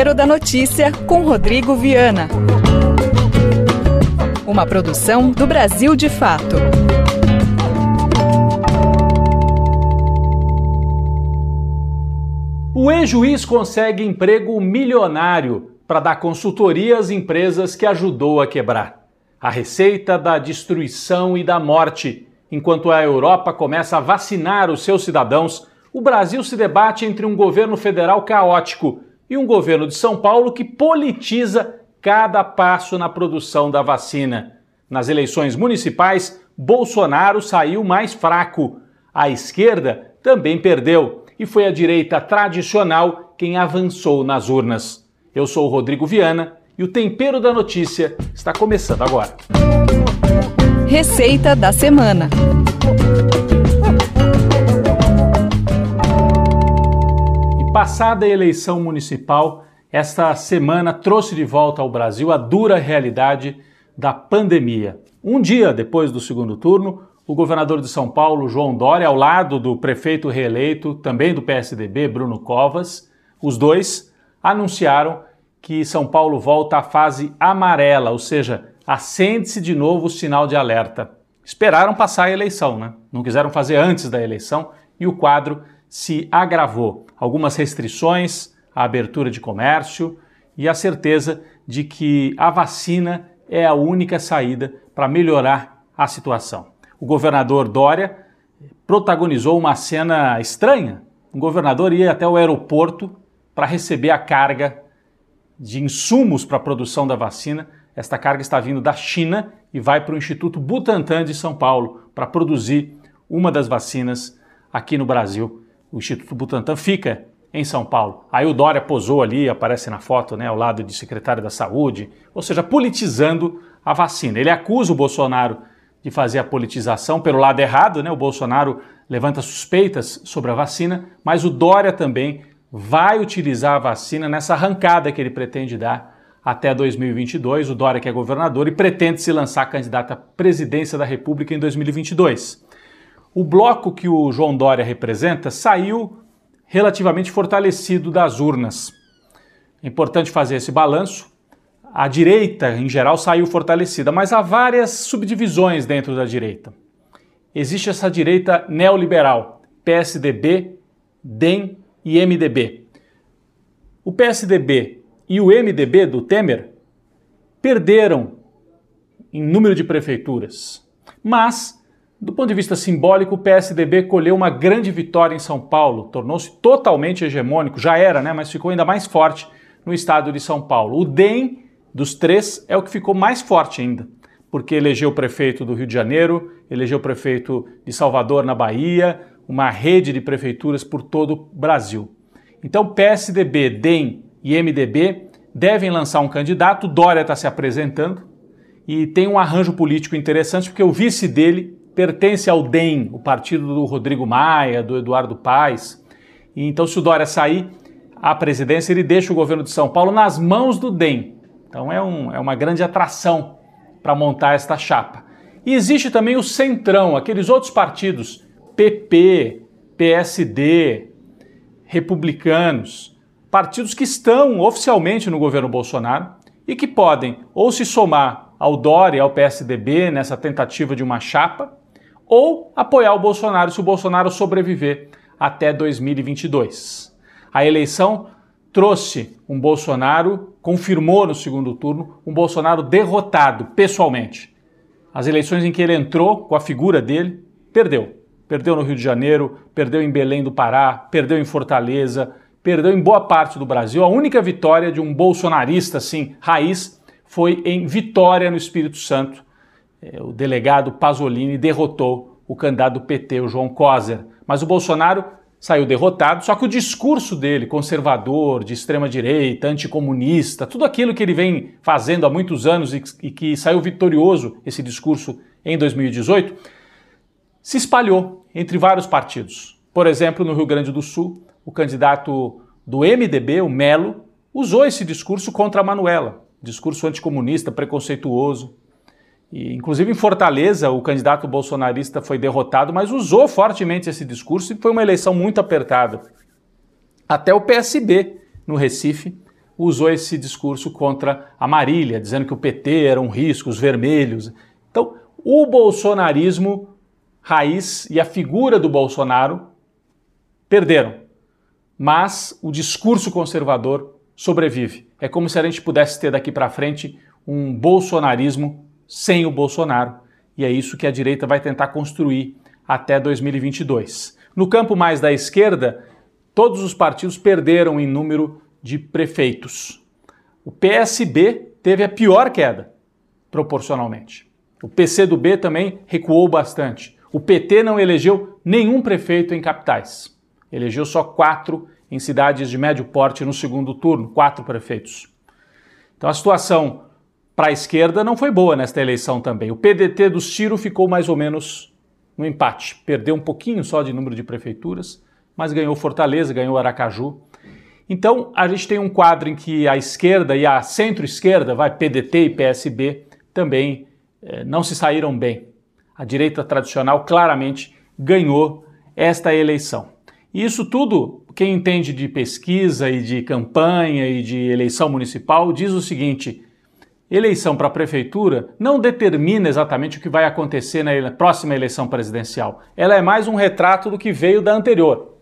Tempero da Notícia com Rodrigo Viana. Uma produção do Brasil de Fato. O ex-juiz consegue emprego milionário para dar consultoria às empresas que ajudou a quebrar. A receita da destruição e da morte. Enquanto a Europa começa a vacinar os seus cidadãos, o Brasil se debate entre um governo federal caótico e um governo de São Paulo que politiza cada passo na produção da vacina. Nas eleições municipais, Bolsonaro saiu mais fraco. A esquerda também perdeu e foi a direita tradicional quem avançou nas urnas. Eu sou o Rodrigo Viana e o Tempero da Notícia está começando agora. Receita da semana. Passada a eleição municipal, esta semana trouxe de volta ao Brasil a dura realidade da pandemia. Um dia depois do segundo turno, o governador de São Paulo, João Dória, ao lado do prefeito reeleito, também do PSDB, Bruno Covas, os dois anunciaram que São Paulo volta à fase amarela, ou seja, acende-se de novo o sinal de alerta. Esperaram passar a eleição, né? Não quiseram fazer antes da eleição e o quadro se agravou. Algumas restrições, a abertura de comércio e a certeza de que a vacina é a única saída para melhorar a situação. O governador Dória protagonizou uma cena estranha. Um governador ia até o aeroporto para receber a carga de insumos para a produção da vacina. Esta carga está vindo da China e vai para o Instituto Butantan de São Paulo para produzir uma das vacinas aqui no Brasil o Instituto Butantan fica em São Paulo. Aí o Dória posou ali, aparece na foto, né, ao lado de secretário da Saúde, ou seja, politizando a vacina. Ele acusa o Bolsonaro de fazer a politização pelo lado errado, né? O Bolsonaro levanta suspeitas sobre a vacina, mas o Dória também vai utilizar a vacina nessa arrancada que ele pretende dar até 2022. O Dória que é governador e pretende se lançar candidato à presidência da República em 2022 o bloco que o João Dória representa saiu relativamente fortalecido das urnas. É importante fazer esse balanço. A direita, em geral, saiu fortalecida, mas há várias subdivisões dentro da direita. Existe essa direita neoliberal, PSDB, DEM e MDB. O PSDB e o MDB do Temer perderam em número de prefeituras, mas do ponto de vista simbólico, o PSDB colheu uma grande vitória em São Paulo, tornou-se totalmente hegemônico, já era, né, mas ficou ainda mais forte no estado de São Paulo. O DEM dos três é o que ficou mais forte ainda, porque elegeu o prefeito do Rio de Janeiro, elegeu o prefeito de Salvador, na Bahia, uma rede de prefeituras por todo o Brasil. Então, PSDB, DEM e MDB devem lançar um candidato, Dória está se apresentando, e tem um arranjo político interessante, porque o vice dele pertence ao DEM, o partido do Rodrigo Maia, do Eduardo Paes. E então, se o Dória sair à presidência, ele deixa o governo de São Paulo nas mãos do DEM. Então, é, um, é uma grande atração para montar esta chapa. E existe também o Centrão, aqueles outros partidos, PP, PSD, republicanos, partidos que estão oficialmente no governo Bolsonaro e que podem ou se somar ao Dória ao PSDB nessa tentativa de uma chapa, ou apoiar o Bolsonaro se o Bolsonaro sobreviver até 2022. A eleição trouxe um Bolsonaro, confirmou no segundo turno, um Bolsonaro derrotado pessoalmente. As eleições em que ele entrou com a figura dele, perdeu. Perdeu no Rio de Janeiro, perdeu em Belém do Pará, perdeu em Fortaleza, perdeu em boa parte do Brasil. A única vitória de um bolsonarista, assim, raiz, foi em Vitória, no Espírito Santo, o delegado Pasolini derrotou o candidato do PT, o João Coser. Mas o Bolsonaro saiu derrotado, só que o discurso dele, conservador, de extrema-direita, anticomunista, tudo aquilo que ele vem fazendo há muitos anos e, e que saiu vitorioso, esse discurso, em 2018, se espalhou entre vários partidos. Por exemplo, no Rio Grande do Sul, o candidato do MDB, o Melo, usou esse discurso contra a Manuela, discurso anticomunista, preconceituoso. E, inclusive em Fortaleza, o candidato bolsonarista foi derrotado, mas usou fortemente esse discurso e foi uma eleição muito apertada. Até o PSB, no Recife, usou esse discurso contra a Marília, dizendo que o PT era um risco, os vermelhos. Então, o bolsonarismo raiz e a figura do Bolsonaro perderam. Mas o discurso conservador sobrevive. É como se a gente pudesse ter daqui para frente um bolsonarismo sem o Bolsonaro. E é isso que a direita vai tentar construir até 2022. No campo mais da esquerda, todos os partidos perderam em número de prefeitos. O PSB teve a pior queda, proporcionalmente. O PCdoB também recuou bastante. O PT não elegeu nenhum prefeito em capitais. Elegeu só quatro em cidades de médio porte no segundo turno, quatro prefeitos. Então a situação para a esquerda não foi boa nesta eleição também. O PDT do Ciro ficou mais ou menos no empate. Perdeu um pouquinho só de número de prefeituras, mas ganhou Fortaleza, ganhou Aracaju. Então a gente tem um quadro em que a esquerda e a centro-esquerda, vai PDT e PSB, também eh, não se saíram bem a direita tradicional claramente ganhou esta eleição. E isso tudo, quem entende de pesquisa e de campanha e de eleição municipal, diz o seguinte: eleição para a prefeitura não determina exatamente o que vai acontecer na próxima eleição presidencial. Ela é mais um retrato do que veio da anterior.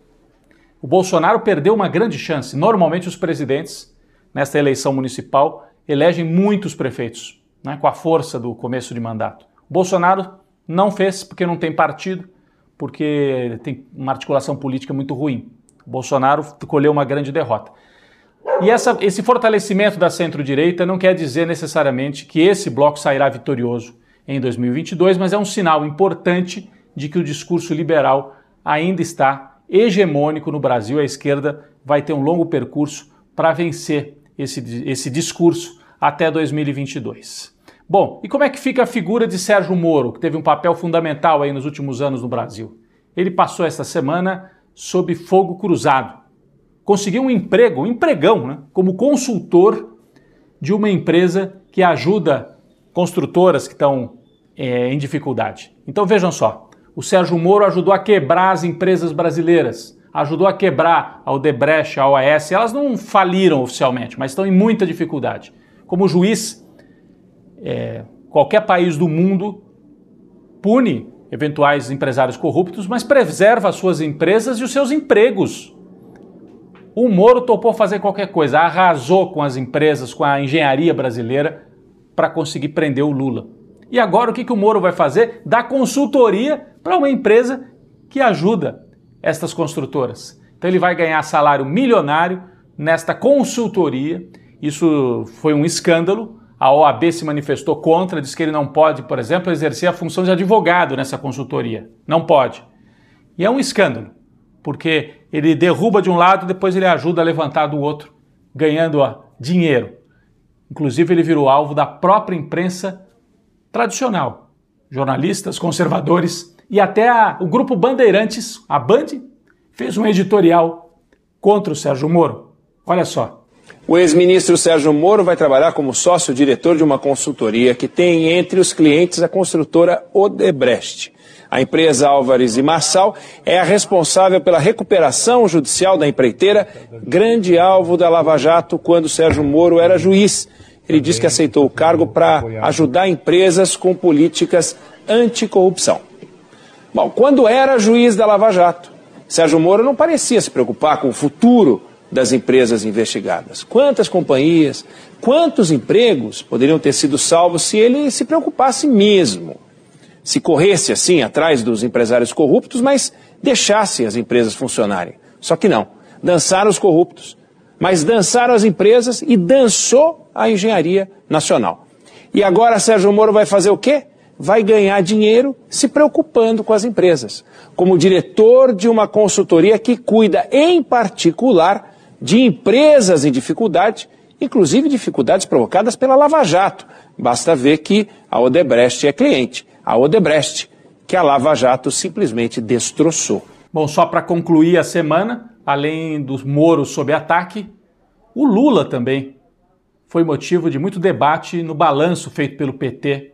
O Bolsonaro perdeu uma grande chance. Normalmente, os presidentes, nesta eleição municipal, elegem muitos prefeitos, né, com a força do começo de mandato. O Bolsonaro não fez porque não tem partido, porque tem uma articulação política muito ruim. O Bolsonaro colheu uma grande derrota. E essa, esse fortalecimento da centro-direita não quer dizer necessariamente que esse bloco sairá vitorioso em 2022, mas é um sinal importante de que o discurso liberal ainda está hegemônico no Brasil. A esquerda vai ter um longo percurso para vencer esse, esse discurso até 2022. Bom, e como é que fica a figura de Sérgio Moro, que teve um papel fundamental aí nos últimos anos no Brasil? Ele passou esta semana sob fogo cruzado. Conseguiu um emprego, um empregão, né, como consultor de uma empresa que ajuda construtoras que estão é, em dificuldade. Então vejam só, o Sérgio Moro ajudou a quebrar as empresas brasileiras, ajudou a quebrar a Odebrecht, a OAS. Elas não faliram oficialmente, mas estão em muita dificuldade. Como juiz, é, qualquer país do mundo pune eventuais empresários corruptos, mas preserva as suas empresas e os seus empregos. O Moro topou fazer qualquer coisa, arrasou com as empresas, com a engenharia brasileira para conseguir prender o Lula. E agora o que, que o Moro vai fazer? Dar consultoria para uma empresa que ajuda estas construtoras. Então ele vai ganhar salário milionário nesta consultoria. Isso foi um escândalo, a OAB se manifestou contra, disse que ele não pode, por exemplo, exercer a função de advogado nessa consultoria. Não pode. E é um escândalo, porque ele derruba de um lado, depois ele ajuda a levantar do outro, ganhando dinheiro. Inclusive, ele virou alvo da própria imprensa tradicional. Jornalistas, conservadores e até a, o grupo Bandeirantes, a Band, fez um editorial contra o Sérgio Moro. Olha só. O ex-ministro Sérgio Moro vai trabalhar como sócio-diretor de uma consultoria que tem entre os clientes a construtora Odebrecht. A empresa Álvares e Marçal é a responsável pela recuperação judicial da empreiteira, grande alvo da Lava Jato quando Sérgio Moro era juiz. Ele disse que aceitou o cargo para ajudar empresas com políticas anticorrupção. Bom, quando era juiz da Lava Jato, Sérgio Moro não parecia se preocupar com o futuro das empresas investigadas. Quantas companhias, quantos empregos poderiam ter sido salvos se ele se preocupasse mesmo? Se corresse assim atrás dos empresários corruptos, mas deixasse as empresas funcionarem. Só que não. Dançaram os corruptos, mas dançaram as empresas e dançou a engenharia nacional. E agora Sérgio Moro vai fazer o quê? Vai ganhar dinheiro se preocupando com as empresas. Como diretor de uma consultoria que cuida, em particular, de empresas em dificuldade, inclusive dificuldades provocadas pela Lava Jato. Basta ver que a Odebrecht é cliente. A Odebrecht, que a Lava Jato simplesmente destroçou. Bom, só para concluir a semana, além dos Moros sob ataque, o Lula também foi motivo de muito debate no balanço feito pelo PT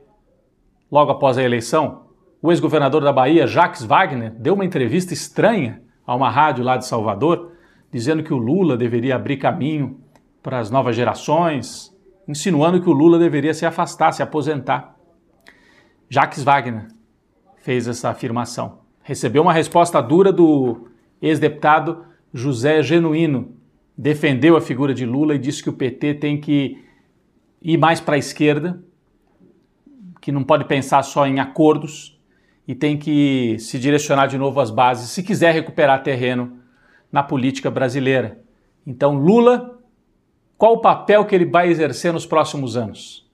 logo após a eleição. O ex-governador da Bahia, Jacques Wagner, deu uma entrevista estranha a uma rádio lá de Salvador dizendo que o Lula deveria abrir caminho para as novas gerações, insinuando que o Lula deveria se afastar, se aposentar. Jacques Wagner fez essa afirmação. Recebeu uma resposta dura do ex-deputado José Genuíno. Defendeu a figura de Lula e disse que o PT tem que ir mais para a esquerda, que não pode pensar só em acordos e tem que se direcionar de novo às bases se quiser recuperar terreno na política brasileira. Então, Lula, qual o papel que ele vai exercer nos próximos anos?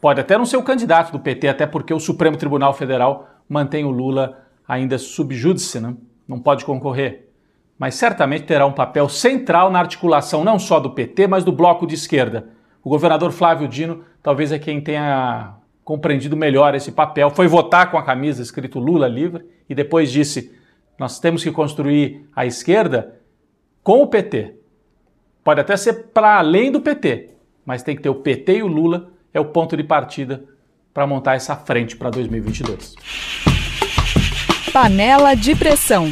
Pode até não ser o candidato do PT, até porque o Supremo Tribunal Federal mantém o Lula ainda subjúdice, né? não pode concorrer. Mas certamente terá um papel central na articulação não só do PT, mas do bloco de esquerda. O governador Flávio Dino talvez é quem tenha compreendido melhor esse papel. Foi votar com a camisa escrito Lula livre e depois disse: nós temos que construir a esquerda com o PT. Pode até ser para além do PT, mas tem que ter o PT e o Lula é o ponto de partida para montar essa frente para 2022. Panela de pressão.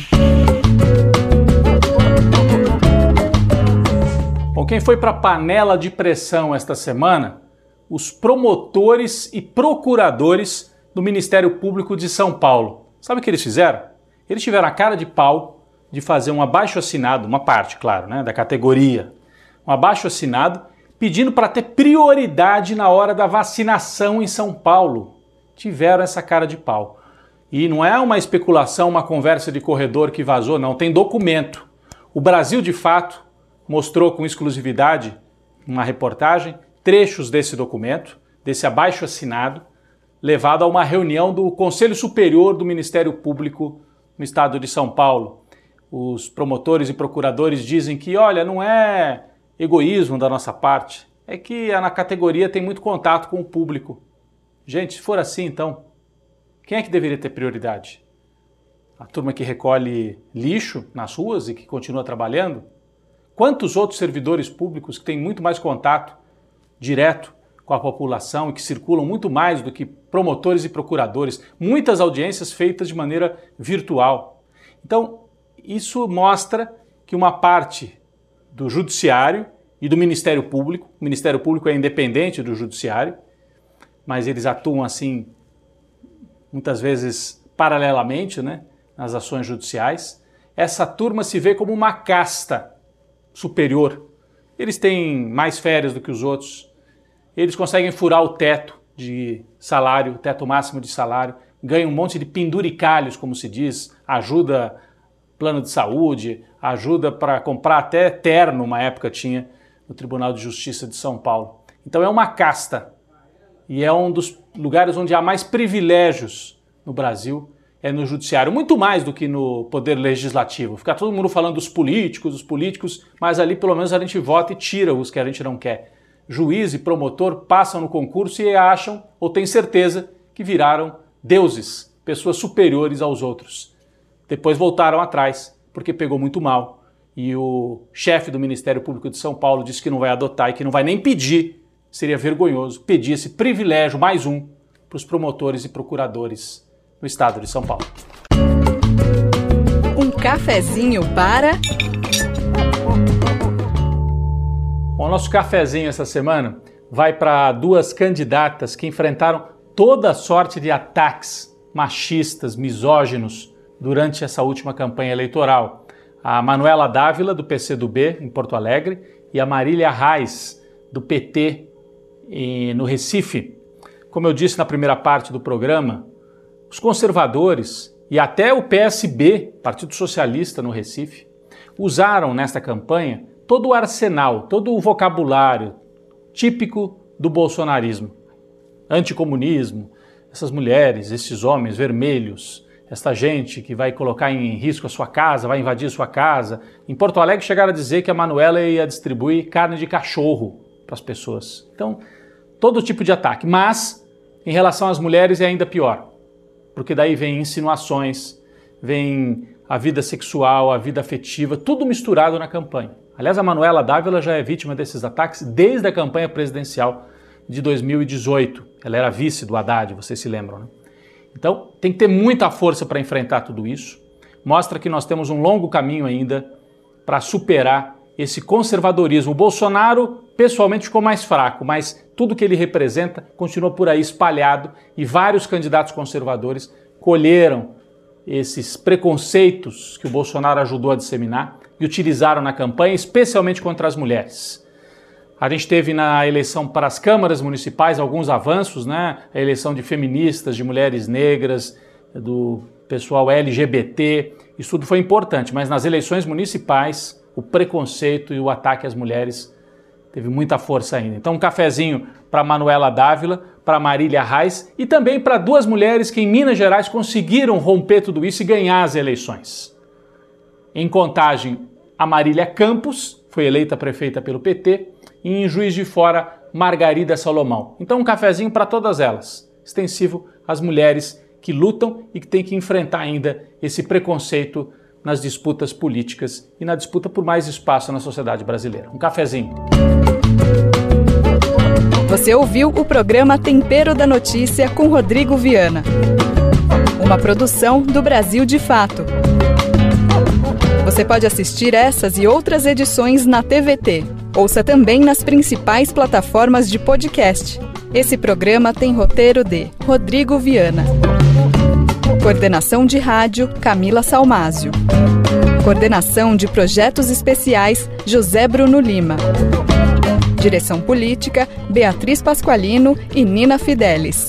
Bom, quem foi para a panela de pressão esta semana? Os promotores e procuradores do Ministério Público de São Paulo. Sabe o que eles fizeram? Eles tiveram a cara de pau de fazer um abaixo assinado, uma parte, claro, né, da categoria, um abaixo assinado pedindo para ter prioridade na hora da vacinação em São Paulo. Tiveram essa cara de pau. E não é uma especulação, uma conversa de corredor que vazou, não, tem documento. O Brasil, de fato, mostrou com exclusividade uma reportagem trechos desse documento, desse abaixo assinado, levado a uma reunião do Conselho Superior do Ministério Público no estado de São Paulo. Os promotores e procuradores dizem que, olha, não é egoísmo da nossa parte, é que na categoria tem muito contato com o público. Gente, se for assim, então, quem é que deveria ter prioridade? A turma que recolhe lixo nas ruas e que continua trabalhando? Quantos outros servidores públicos que têm muito mais contato direto com a população e que circulam muito mais do que promotores e procuradores, muitas audiências feitas de maneira virtual. Então, isso mostra que uma parte do Judiciário e do Ministério Público, o Ministério Público é independente do Judiciário, mas eles atuam assim, muitas vezes paralelamente, né, nas ações judiciais. Essa turma se vê como uma casta superior. Eles têm mais férias do que os outros. Eles conseguem furar o teto de salário, o teto máximo de salário, ganham um monte de penduricalhos, como se diz, ajuda plano de saúde, ajuda para comprar até terno, uma época tinha no Tribunal de Justiça de São Paulo. Então é uma casta e é um dos lugares onde há mais privilégios no Brasil é no judiciário, muito mais do que no poder legislativo. Fica todo mundo falando dos políticos, dos políticos, mas ali pelo menos a gente vota e tira os que a gente não quer. Juiz e promotor passam no concurso e acham, ou têm certeza, que viraram deuses, pessoas superiores aos outros. Depois voltaram atrás, porque pegou muito mal. E o chefe do Ministério Público de São Paulo disse que não vai adotar e que não vai nem pedir, seria vergonhoso, pedir esse privilégio, mais um, para os promotores e procuradores no estado de São Paulo. Um cafezinho para. O nosso cafezinho essa semana vai para duas candidatas que enfrentaram toda sorte de ataques machistas, misóginos durante essa última campanha eleitoral. A Manuela Dávila, do PCdoB, em Porto Alegre, e a Marília Reis, do PT, no Recife. Como eu disse na primeira parte do programa, os conservadores e até o PSB, Partido Socialista no Recife, usaram nesta campanha todo o arsenal, todo o vocabulário típico do bolsonarismo. Anticomunismo, essas mulheres, esses homens vermelhos, esta gente que vai colocar em risco a sua casa, vai invadir a sua casa. Em Porto Alegre chegaram a dizer que a Manuela ia distribuir carne de cachorro para as pessoas. Então, todo tipo de ataque. Mas, em relação às mulheres, é ainda pior porque daí vem insinuações, vem a vida sexual, a vida afetiva, tudo misturado na campanha. Aliás, a Manuela Dávila já é vítima desses ataques desde a campanha presidencial de 2018. Ela era vice do Haddad, vocês se lembram, né? Então, tem que ter muita força para enfrentar tudo isso. Mostra que nós temos um longo caminho ainda para superar esse conservadorismo. O Bolsonaro, pessoalmente, ficou mais fraco, mas tudo que ele representa continua por aí espalhado e vários candidatos conservadores colheram esses preconceitos que o Bolsonaro ajudou a disseminar e utilizaram na campanha, especialmente contra as mulheres. A gente teve na eleição para as câmaras municipais alguns avanços, né? A eleição de feministas, de mulheres negras, do pessoal LGBT, isso tudo foi importante, mas nas eleições municipais, o preconceito e o ataque às mulheres teve muita força ainda. Então, um cafezinho para Manuela Dávila, para Marília Reis e também para duas mulheres que em Minas Gerais conseguiram romper tudo isso e ganhar as eleições. Em contagem, a Marília Campos foi eleita prefeita pelo PT e em Juiz de Fora, Margarida Salomão. Então, um cafezinho para todas elas, extensivo às mulheres que lutam e que têm que enfrentar ainda esse preconceito nas disputas políticas e na disputa por mais espaço na sociedade brasileira. Um cafezinho. Você ouviu o programa Tempero da Notícia com Rodrigo Viana. Uma produção do Brasil de Fato. Você pode assistir essas e outras edições na TVT. Ouça também nas principais plataformas de podcast. Esse programa tem roteiro de Rodrigo Viana. Coordenação de rádio Camila Salmásio. Coordenação de projetos especiais José Bruno Lima. Direção política Beatriz Pasqualino e Nina Fidelis.